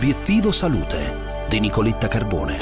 Obiettivo Salute di Nicoletta Carbone.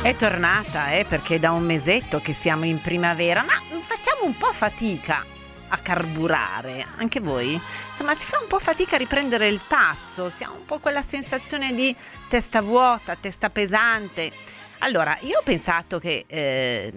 È tornata, eh, perché da un mesetto che siamo in primavera, ma facciamo un po' fatica a carburare, anche voi? Insomma, si fa un po' fatica a riprendere il passo, si ha un po' quella sensazione di testa vuota, testa pesante. Allora, io ho pensato che eh,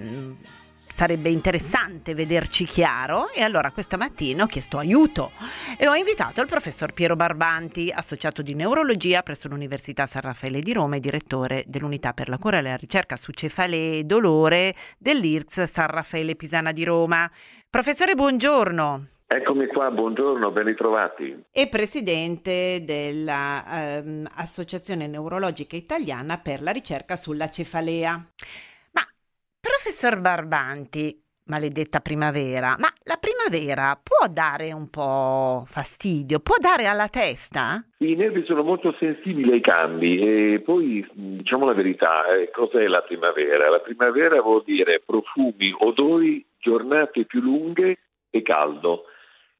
sarebbe interessante vederci chiaro e allora questa mattina ho chiesto aiuto e ho invitato il professor Piero Barbanti, associato di neurologia presso l'Università San Raffaele di Roma e direttore dell'unità per la cura e la ricerca su cefalee e dolore dell'IRCS San Raffaele Pisana di Roma. Professore, buongiorno. Eccomi qua, buongiorno, ben ritrovati. E presidente dell'Associazione ehm, Neurologica Italiana per la ricerca sulla cefalea. Professor Barbanti, maledetta primavera, ma la primavera può dare un po' fastidio, può dare alla testa? I nervi sono molto sensibili ai cambi e poi diciamo la verità, eh, cos'è la primavera? La primavera vuol dire profumi, odori, giornate più lunghe e caldo.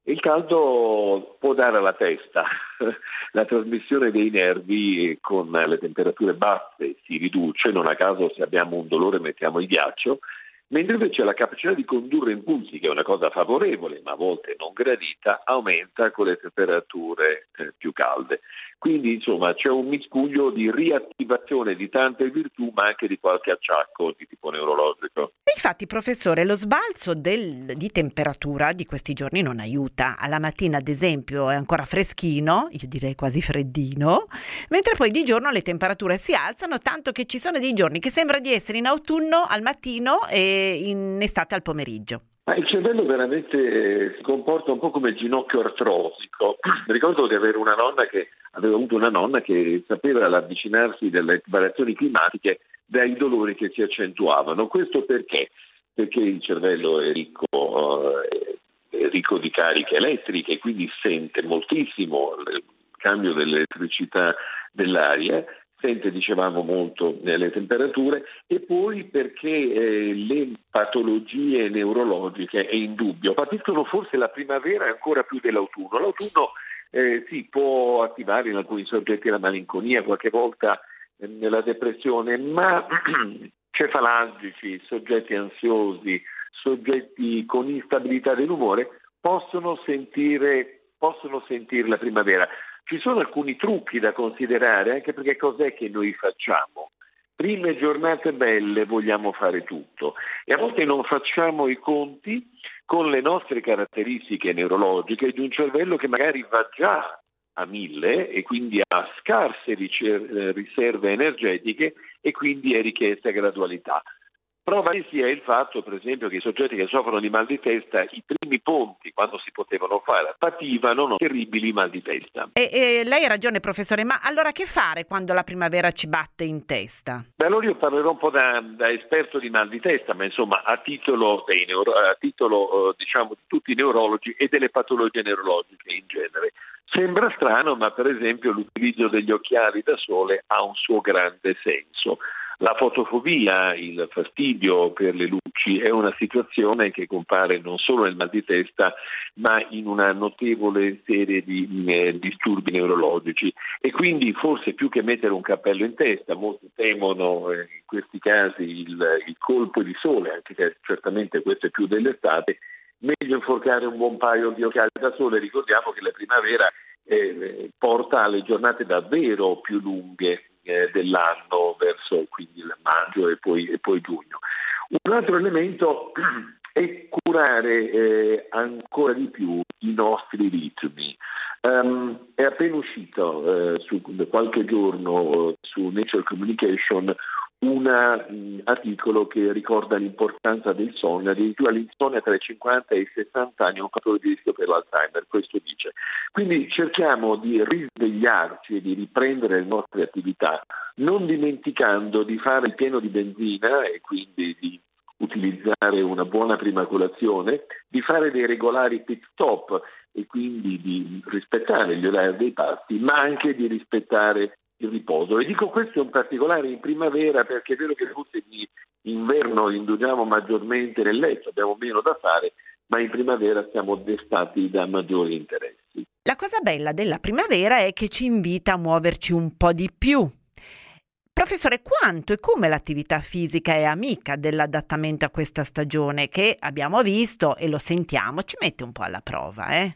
Il caldo può dare alla testa, la trasmissione dei nervi con le temperature basse si riduce, non a caso se abbiamo un dolore mettiamo il ghiaccio, mentre invece la capacità di condurre impulsi, che è una cosa favorevole ma a volte non gradita, aumenta con le temperature eh, più calde. Quindi insomma c'è un miscuglio di riattivazione di tante virtù ma anche di qualche acciacco di tipo neurologico. Infatti professore lo sbalzo del, di temperatura di questi giorni non aiuta. Alla mattina ad esempio è ancora freschino, io direi quasi freddino, mentre poi di giorno le temperature si alzano tanto che ci sono dei giorni che sembra di essere in autunno al mattino e in estate al pomeriggio. Ma il cervello veramente si comporta un po' come il ginocchio artrosico. Ricordo di avere una nonna che aveva avuto una nonna che sapeva l'avvicinarsi delle variazioni climatiche dai dolori che si accentuavano. Questo perché? Perché il cervello è ricco, eh, è ricco di cariche elettriche, quindi sente moltissimo il cambio dell'elettricità dell'aria sente, dicevamo, molto nelle temperature e poi perché eh, le patologie neurologiche è indubbio, patiscono forse la primavera ancora più dell'autunno. L'autunno eh, si può attivare in alcuni soggetti la malinconia, qualche volta eh, nella depressione, ma cefalalgici, soggetti ansiosi, soggetti con instabilità dell'umore possono sentire, possono sentire la primavera. Ci sono alcuni trucchi da considerare, anche perché cos'è che noi facciamo? Prime giornate belle vogliamo fare tutto e a volte non facciamo i conti con le nostre caratteristiche neurologiche di un cervello che magari va già a mille e quindi ha scarse riserve energetiche e quindi è richiesta gradualità. Prova che sia il fatto, per esempio, che i soggetti che soffrono di mal di testa, i primi ponti, quando si potevano fare, pativano no, terribili mal di testa. E, e, lei ha ragione, professore, ma allora che fare quando la primavera ci batte in testa? Beh, allora io parlerò un po' da, da esperto di mal di testa, ma insomma a titolo, neuro, a titolo eh, diciamo, di tutti i neurologi e delle patologie neurologiche in genere. Sembra strano, ma per esempio l'utilizzo degli occhiali da sole ha un suo grande senso. La fotofobia, il fastidio per le luci è una situazione che compare non solo nel mal di testa ma in una notevole serie di eh, disturbi neurologici. E quindi forse più che mettere un cappello in testa, molti temono eh, in questi casi il, il colpo di sole, anche se certamente questo è più dell'estate, meglio inforcare un buon paio di occhiali da sole, ricordiamo che la primavera eh, porta alle giornate davvero più lunghe dell'anno verso quindi maggio e poi, e poi, giugno. Un altro elemento è curare eh, ancora di più i nostri ritmi. Um, è appena uscito eh, su, qualche giorno su Nature Communication un mm, articolo che ricorda l'importanza del sonno, addirittura l'insonnia tra i 50 e i 60 anni è un fattore di rischio per l'Alzheimer, questo dice. Quindi cerchiamo di risvegliarci e di riprendere le nostre attività, non dimenticando di fare il pieno di benzina e quindi di utilizzare una buona prima colazione, di fare dei regolari pit stop e quindi di rispettare gli orari dei pasti, ma anche di rispettare il riposo. E dico questo in particolare in primavera perché è vero che forse in inverno indugiamo maggiormente nel letto, abbiamo meno da fare, ma in primavera siamo destati da maggiori interessi. La cosa bella della primavera è che ci invita a muoverci un po' di più. Professore, quanto e come l'attività fisica è amica dell'adattamento a questa stagione che abbiamo visto e lo sentiamo, ci mette un po' alla prova, eh?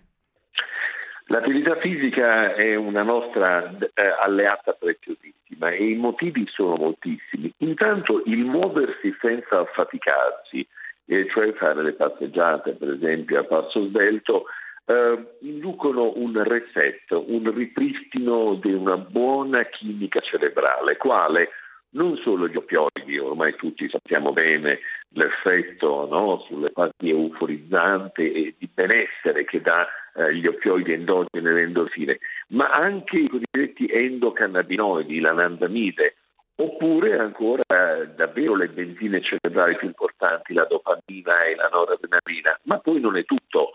L'attività fisica è una nostra eh, alleata preziosissima e i motivi sono moltissimi. Intanto il muoversi senza affaticarsi, eh, cioè fare le passeggiate per esempio a passo svelto, eh, inducono un reset, un ripristino di una buona chimica cerebrale, quale non solo gli oppioidi, ormai tutti sappiamo bene l'effetto no, sulle parti euforizzanti e di benessere che dà eh, gli oppioidi endogeni e le endorfine, ma anche i cosiddetti endocannabinoidi, l'anandamide, oppure ancora eh, davvero le benzine cerebrali più importanti, la dopamina e la noradrenalina, ma poi non è tutto.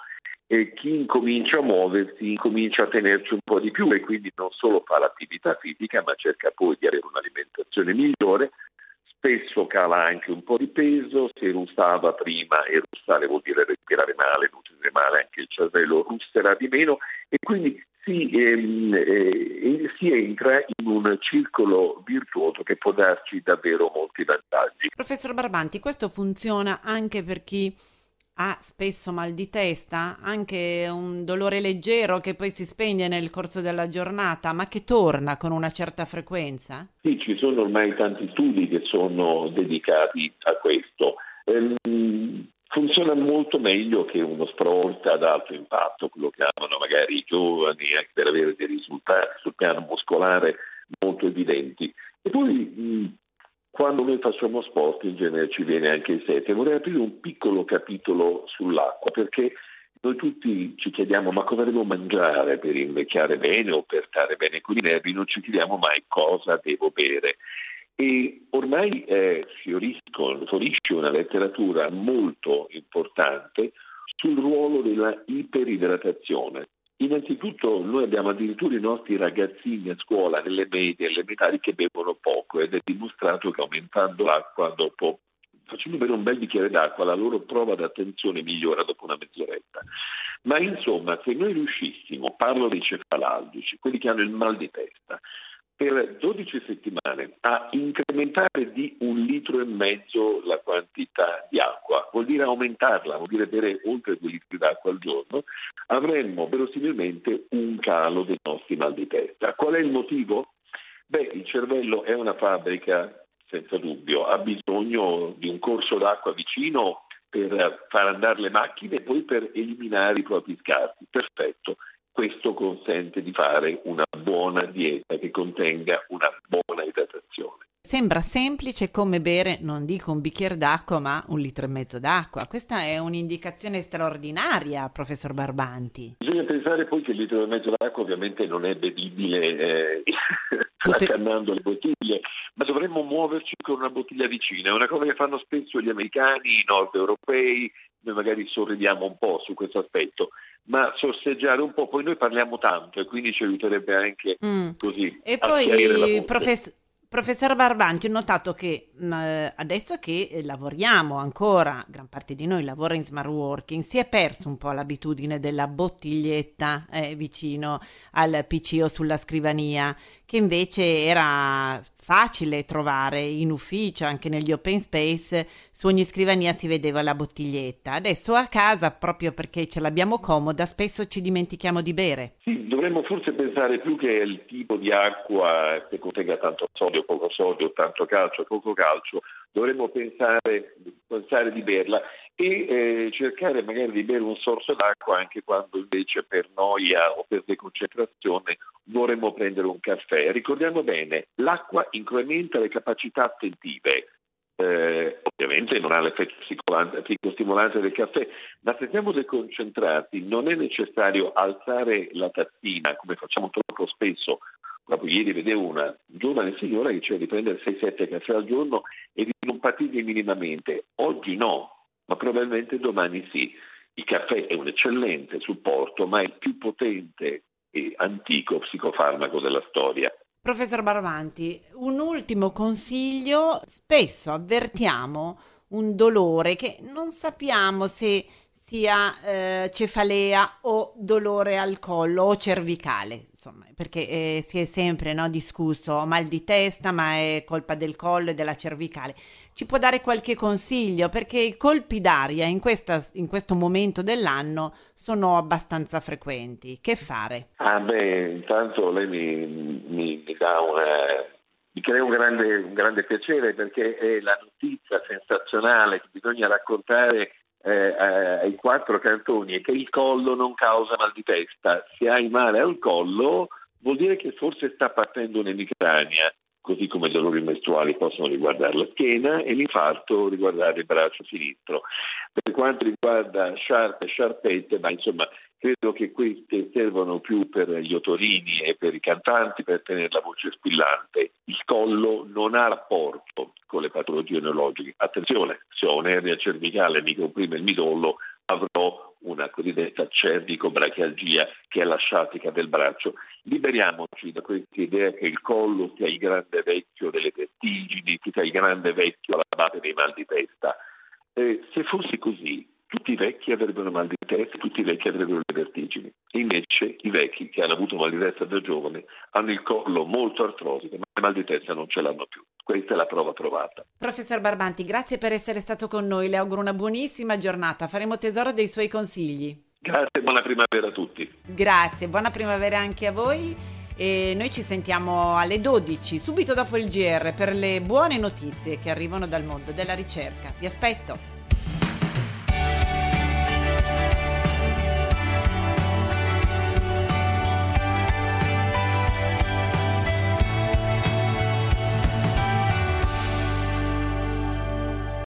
E chi incomincia a muoversi incomincia a tenerci un po' di più e quindi non solo fa l'attività fisica ma cerca poi di avere un'alimentazione migliore, spesso cala anche un po' di peso, se russava prima e russare vuol dire respirare male, nutrire male anche il cervello russerà di meno e quindi si, ehm, eh, si, entra in un circolo virtuoso che può darci davvero molti vantaggi. Professor Barbanti, questo funziona anche per chi ha spesso mal di testa, anche un dolore leggero che poi si spegne nel corso della giornata, ma che torna con una certa frequenza? Sì, ci sono ormai tanti studi che sono dedicati a questo. Ehm, funziona molto meglio che uno sport ad alto impatto, quello che amano magari i giovani, anche per avere dei risultati sul piano muscolare molto evidenti. E poi quando noi facciamo sport in genere ci viene anche il sete. Vorrei aprire un piccolo capitolo sull'acqua perché noi tutti ci chiediamo ma cosa devo mangiare per invecchiare bene o per stare bene con i nervi, non ci chiediamo mai cosa devo bere. E ormai eh, fiorisce una letteratura molto importante sul ruolo della iperidratazione. Innanzitutto noi abbiamo addirittura i nostri ragazzini a scuola, nelle medie, elementari, che bevono poco ed è dimostrato che aumentando l'acqua dopo, facendo bere un bel bicchiere d'acqua, la loro prova d'attenzione migliora dopo una mezz'oretta. Ma insomma, se noi riuscissimo, parlo dei cefalalgici, quelli che hanno il mal di testa, per 12 settimane a incrementare di un litro e mezzo la quantità di acqua, vuol dire aumentarla, vuol dire bere oltre due litri d'acqua al giorno, avremmo verosimilmente un calo dei nostri mal di testa. Qual è il motivo? Beh, il cervello è una fabbrica, senza dubbio, ha bisogno di un corso d'acqua vicino per far andare le macchine e poi per eliminare i propri scarti. Perfetto. Questo consente di fare una buona dieta che contenga una. Sembra semplice come bere, non dico un bicchiere d'acqua, ma un litro e mezzo d'acqua. Questa è un'indicazione straordinaria, professor Barbanti. Bisogna pensare poi che il litro e mezzo d'acqua ovviamente non è bevibile eh, accannando le bottiglie, ma dovremmo muoverci con una bottiglia vicina. È una cosa che fanno spesso gli americani, i nord europei, noi magari sorridiamo un po' su questo aspetto ma sorseggiare un po', poi noi parliamo tanto e quindi ci aiuterebbe anche mm. così. E poi, professore. Professor Barbanti, ho notato che mh, mm, adesso che eh, lavoriamo ancora, gran parte di noi lavora in smart working, si è perso un po' l'abitudine della bottiglietta eh, vicino al PC o sulla scrivania, che invece era facile trovare in ufficio, anche negli open space, su ogni scrivania si vedeva la bottiglietta. Adesso a casa, proprio perché ce l'abbiamo comoda, spesso ci dimentichiamo di bere. Sì, dovremmo forse pensare più che il tipo di acqua che contenga tanto sodio, poco sodio, tanto calcio, poco calcio, dovremmo pensare, pensare di berla e eh, cercare magari di bere un sorso d'acqua anche quando invece per noia o per deconcentrazione vorremmo prendere un caffè. Ricordiamo bene, l'acqua incrementa le capacità attentive. Eh, ovviamente non ha l'effetto psicostimolante del caffè, ma se siamo deconcentrati non è necessario alzare la tazzina come facciamo troppo spesso proprio ieri vedevo una giovane signora che diceva di prendere 6-7 caffè al giorno e di non patire minimamente. Oggi no, ma probabilmente domani sì. Il caffè è un eccellente supporto, ma è il più potente e antico psicofarmaco della storia. Professor Barvanti, un ultimo consiglio. Spesso avvertiamo un dolore che non sappiamo se sia eh, cefalea o dolore al collo o cervicale, insomma, perché eh, si è sempre no, discusso mal di testa, ma è colpa del collo e della cervicale. Ci può dare qualche consiglio? Perché i colpi d'aria in, questa, in questo momento dell'anno sono abbastanza frequenti. Che fare? Ah beh, intanto lei mi, mi, mi dà una mi crea un grande, un grande, piacere perché è la notizia sensazionale che bisogna raccontare eh, ai quattro cantoni è che il collo non causa mal di testa. Se hai male al collo vuol dire che forse sta partendo un'emicrania, così come i dolori mestruali possono riguardare la schiena e l'infarto riguardare il braccio sinistro. Per quanto riguarda sciarpe e sciarpette, ma insomma credo che queste servono più per gli otorini e per i cantanti per tenere la voce squillante. Il collo non ha rapporto con le patologie neurologiche. Attenzione, se ho un'ernia cervicale e mi comprime il midollo, avrò una cosiddetta cervicobrachialgia che è la sciatica del braccio. Liberiamoci da questa idea che il collo sia il grande vecchio delle vertigini, che sia il grande vecchio alla base dei mal di testa. Eh, se fosse così, tutti i vecchi avrebbero mal di testa, tutti i vecchi avrebbero le vertigini. invece i vecchi che hanno avuto mal di testa da giovane hanno il collo molto artrosico, ma il mal di testa non ce l'hanno più. Questa è la prova provata. Professor Barbanti, grazie per essere stato con noi. Le auguro una buonissima giornata. Faremo tesoro dei suoi consigli. Grazie, buona primavera a tutti. Grazie, buona primavera anche a voi. E noi ci sentiamo alle 12, subito dopo il GR, per le buone notizie che arrivano dal mondo della ricerca. Vi aspetto.